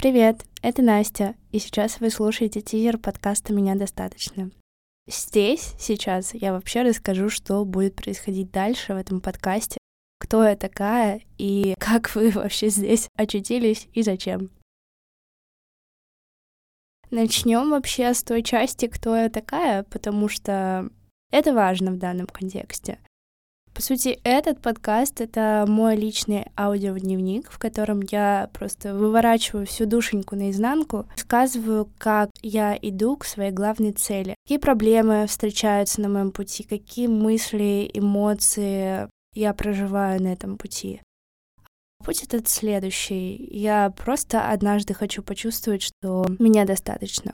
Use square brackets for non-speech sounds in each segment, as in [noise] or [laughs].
Привет, это Настя, и сейчас вы слушаете тизер подкаста «Меня достаточно». Здесь, сейчас, я вообще расскажу, что будет происходить дальше в этом подкасте, кто я такая и как вы [laughs] вообще здесь очутились и зачем. Начнем вообще с той части, кто я такая, потому что это важно в данном контексте. По сути, этот подкаст — это мой личный аудиодневник, в котором я просто выворачиваю всю душеньку наизнанку, рассказываю, как я иду к своей главной цели, какие проблемы встречаются на моем пути, какие мысли, эмоции я проживаю на этом пути. Путь этот следующий. Я просто однажды хочу почувствовать, что меня достаточно.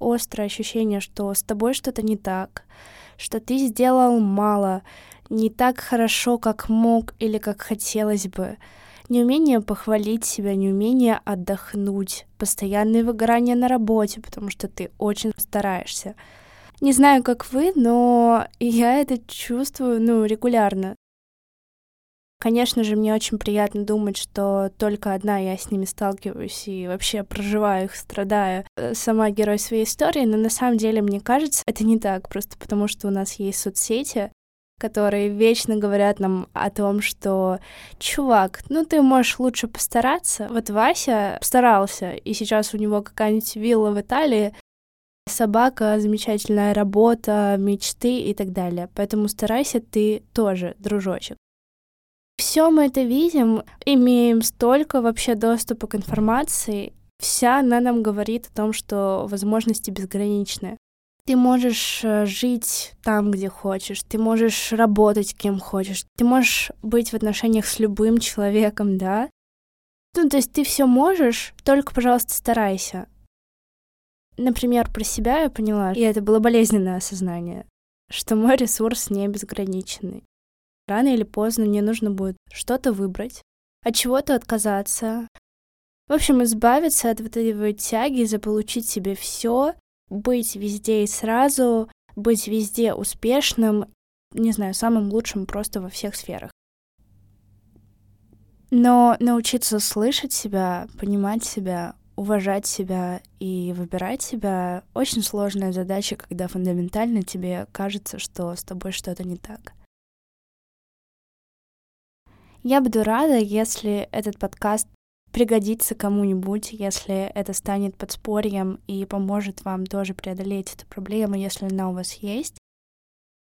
Острое ощущение, что с тобой что-то не так, что ты сделал мало, не так хорошо, как мог или как хотелось бы. Неумение похвалить себя, неумение отдохнуть, постоянное выгорание на работе, потому что ты очень стараешься. Не знаю, как вы, но [laughs] я это чувствую, ну, регулярно. Конечно же, мне очень приятно думать, что только одна я с ними сталкиваюсь и вообще проживаю их, страдаю, э, сама герой своей истории, но на самом деле, мне кажется, это не так, просто потому что у нас есть соцсети, которые вечно говорят нам о том, что чувак, ну ты можешь лучше постараться. Вот Вася старался, и сейчас у него какая-нибудь вилла в Италии, собака, замечательная работа, мечты и так далее. Поэтому старайся ты тоже, дружочек. Все мы это видим, имеем столько вообще доступа к информации, вся она нам говорит о том, что возможности безграничны. Ты можешь э, жить там, где хочешь, ты можешь работать кем хочешь, ты можешь быть в отношениях с любым человеком, да? Ну, то есть ты все можешь, только, пожалуйста, старайся. Например, про себя я поняла, и это было болезненное осознание, что мой ресурс не безграниченный. Рано или поздно мне нужно будет что-то выбрать, от чего-то отказаться. В общем, избавиться от вот этой тяги, заполучить себе все, быть везде и сразу, быть везде успешным, не знаю, самым лучшим просто во всех сферах. Но научиться слышать себя, понимать себя, уважать себя и выбирать себя — очень сложная задача, когда фундаментально тебе кажется, что с тобой что-то не так. Я буду рада, если этот подкаст пригодится кому-нибудь, если это станет подспорьем и поможет вам тоже преодолеть эту проблему, если она у вас есть.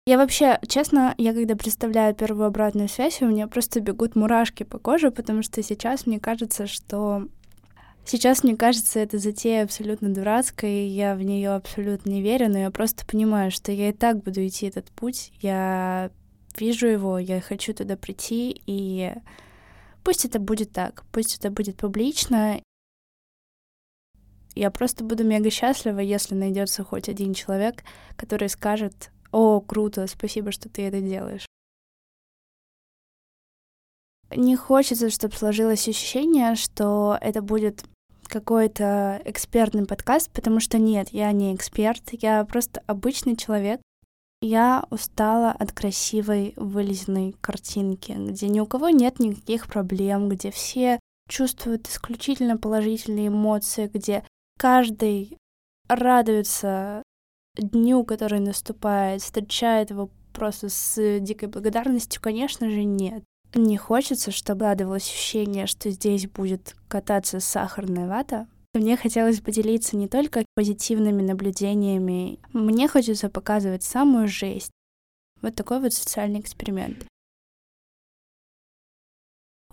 Я вообще, честно, я когда представляю первую обратную связь, у меня просто бегут мурашки по коже, потому что сейчас мне кажется, что Сейчас мне кажется, эта затея абсолютно дурацкая, и я в нее абсолютно не верю, но я просто понимаю, что я и так буду идти этот путь. Я вижу его, я хочу туда прийти, и пусть это будет так, пусть это будет публично. Я просто буду мега счастлива, если найдется хоть один человек, который скажет, о, круто, спасибо, что ты это делаешь. Не хочется, чтобы сложилось ощущение, что это будет какой-то экспертный подкаст, потому что нет, я не эксперт, я просто обычный человек, я устала от красивой вылезенной картинки, где ни у кого нет никаких проблем, где все чувствуют исключительно положительные эмоции, где каждый радуется дню, который наступает, встречает его просто с дикой благодарностью, конечно же, нет. Не хочется, чтобы складывалось ощущение, что здесь будет кататься сахарная вата, мне хотелось поделиться не только позитивными наблюдениями, мне хочется показывать самую жесть. Вот такой вот социальный эксперимент.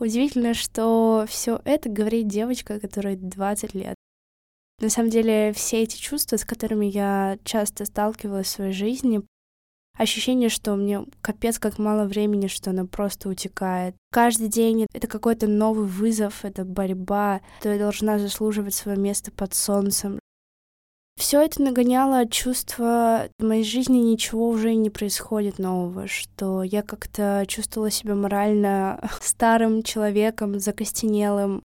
Удивительно, что все это говорит девочка, которой 20 лет. На самом деле, все эти чувства, с которыми я часто сталкивалась в своей жизни, ощущение, что мне капец как мало времени, что оно просто утекает. Каждый день это какой-то новый вызов, это борьба, то я должна заслуживать свое место под солнцем. Все это нагоняло чувство, в моей жизни ничего уже не происходит нового, что я как-то чувствовала себя морально [laughs] старым человеком, закостенелым.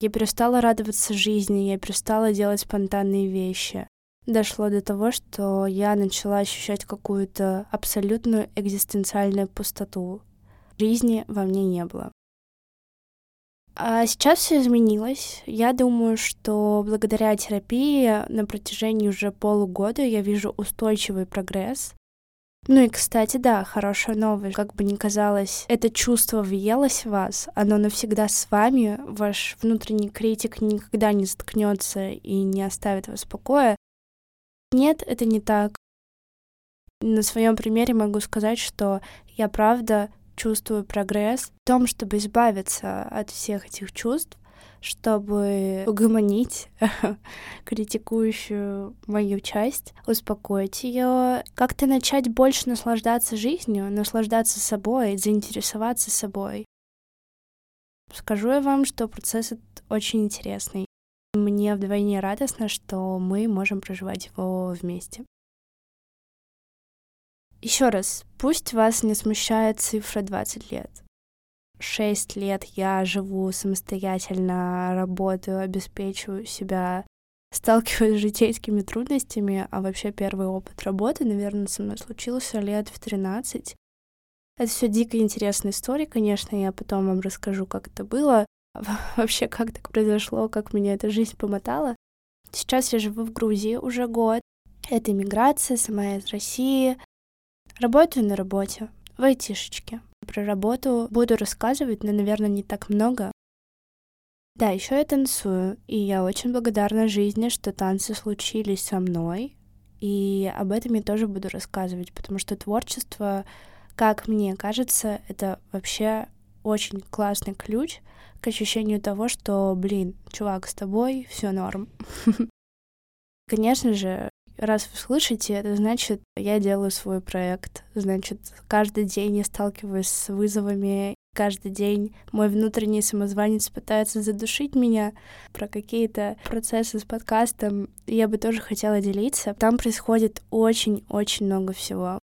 Я перестала радоваться жизни, я перестала делать спонтанные вещи дошло до того, что я начала ощущать какую-то абсолютную экзистенциальную пустоту. Жизни во мне не было. А сейчас все изменилось. Я думаю, что благодаря терапии на протяжении уже полугода я вижу устойчивый прогресс. Ну и, кстати, да, хорошая новость. Как бы ни казалось, это чувство въелось в вас, оно навсегда с вами, ваш внутренний критик никогда не заткнется и не оставит вас в покое. Нет, это не так. На своем примере могу сказать, что я правда чувствую прогресс в том, чтобы избавиться от всех этих чувств, чтобы угомонить [laughs] критикующую мою часть, успокоить ее, как-то начать больше наслаждаться жизнью, наслаждаться собой, заинтересоваться собой. Скажу я вам, что процесс этот очень интересный. Мне вдвойне радостно, что мы можем проживать его вместе. Еще раз, пусть вас не смущает цифра 20 лет. 6 лет я живу самостоятельно, работаю, обеспечиваю себя, сталкиваюсь с житейскими трудностями, а вообще первый опыт работы, наверное, со мной случился лет в 13. Это все дико интересная история, конечно, я потом вам расскажу, как это было, [laughs] вообще как так произошло, как меня эта жизнь помотала. Сейчас я живу в Грузии уже год. Это иммиграция, сама из России. Работаю на работе, в айтишечке. Про работу буду рассказывать, но, наверное, не так много. Да, еще я танцую, и я очень благодарна жизни, что танцы случились со мной, и об этом я тоже буду рассказывать, потому что творчество, как мне кажется, это вообще очень классный ключ к ощущению того, что, блин, чувак, с тобой все норм. [laughs] Конечно же, Раз вы слышите, это значит, я делаю свой проект. Значит, каждый день я сталкиваюсь с вызовами, каждый день мой внутренний самозванец пытается задушить меня про какие-то процессы с подкастом. Я бы тоже хотела делиться. Там происходит очень-очень много всего.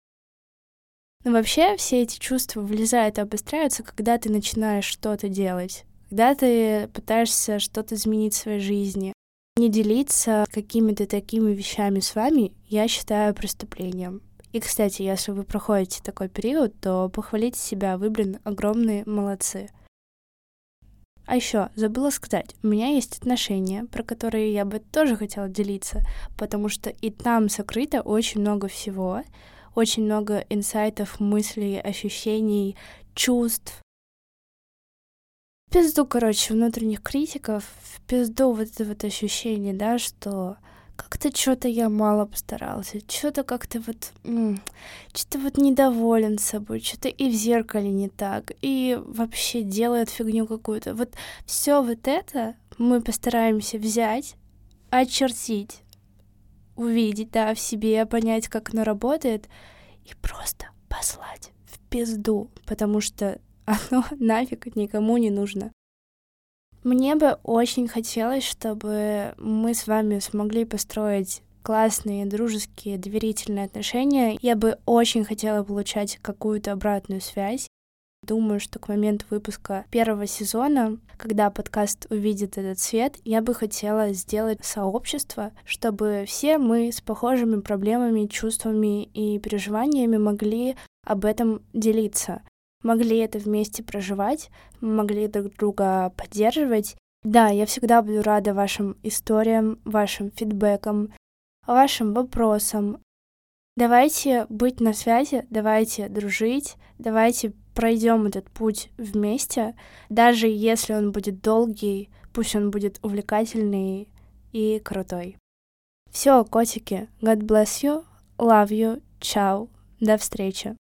Но вообще все эти чувства влезают и обостряются, когда ты начинаешь что-то делать, когда ты пытаешься что-то изменить в своей жизни, не делиться какими-то такими вещами с вами я считаю преступлением. И, кстати, если вы проходите такой период, то похвалите себя, вы, блин, огромные молодцы. А еще забыла сказать, у меня есть отношения, про которые я бы тоже хотела делиться, потому что и там сокрыто очень много всего, очень много инсайтов, мыслей, ощущений, чувств, пизду, короче, внутренних критиков, в пизду вот это вот ощущение, да, что как-то что-то я мало постарался, что-то как-то вот, что-то вот недоволен собой, что-то и в зеркале не так, и вообще делает фигню какую-то. Вот все вот это мы постараемся взять, очертить, увидеть, да, в себе, понять, как оно работает, и просто послать в пизду, потому что оно [laughs] нафиг никому не нужно. Мне бы очень хотелось, чтобы мы с вами смогли построить классные, дружеские, доверительные отношения. Я бы очень хотела получать какую-то обратную связь. Думаю, что к моменту выпуска первого сезона, когда подкаст увидит этот свет, я бы хотела сделать сообщество, чтобы все мы с похожими проблемами, чувствами и переживаниями могли об этом делиться могли это вместе проживать, могли друг друга поддерживать. Да, я всегда буду рада вашим историям, вашим фидбэкам, вашим вопросам. Давайте быть на связи, давайте дружить, давайте пройдем этот путь вместе, даже если он будет долгий, пусть он будет увлекательный и крутой. Все, котики, God bless you, love you, ciao, до встречи.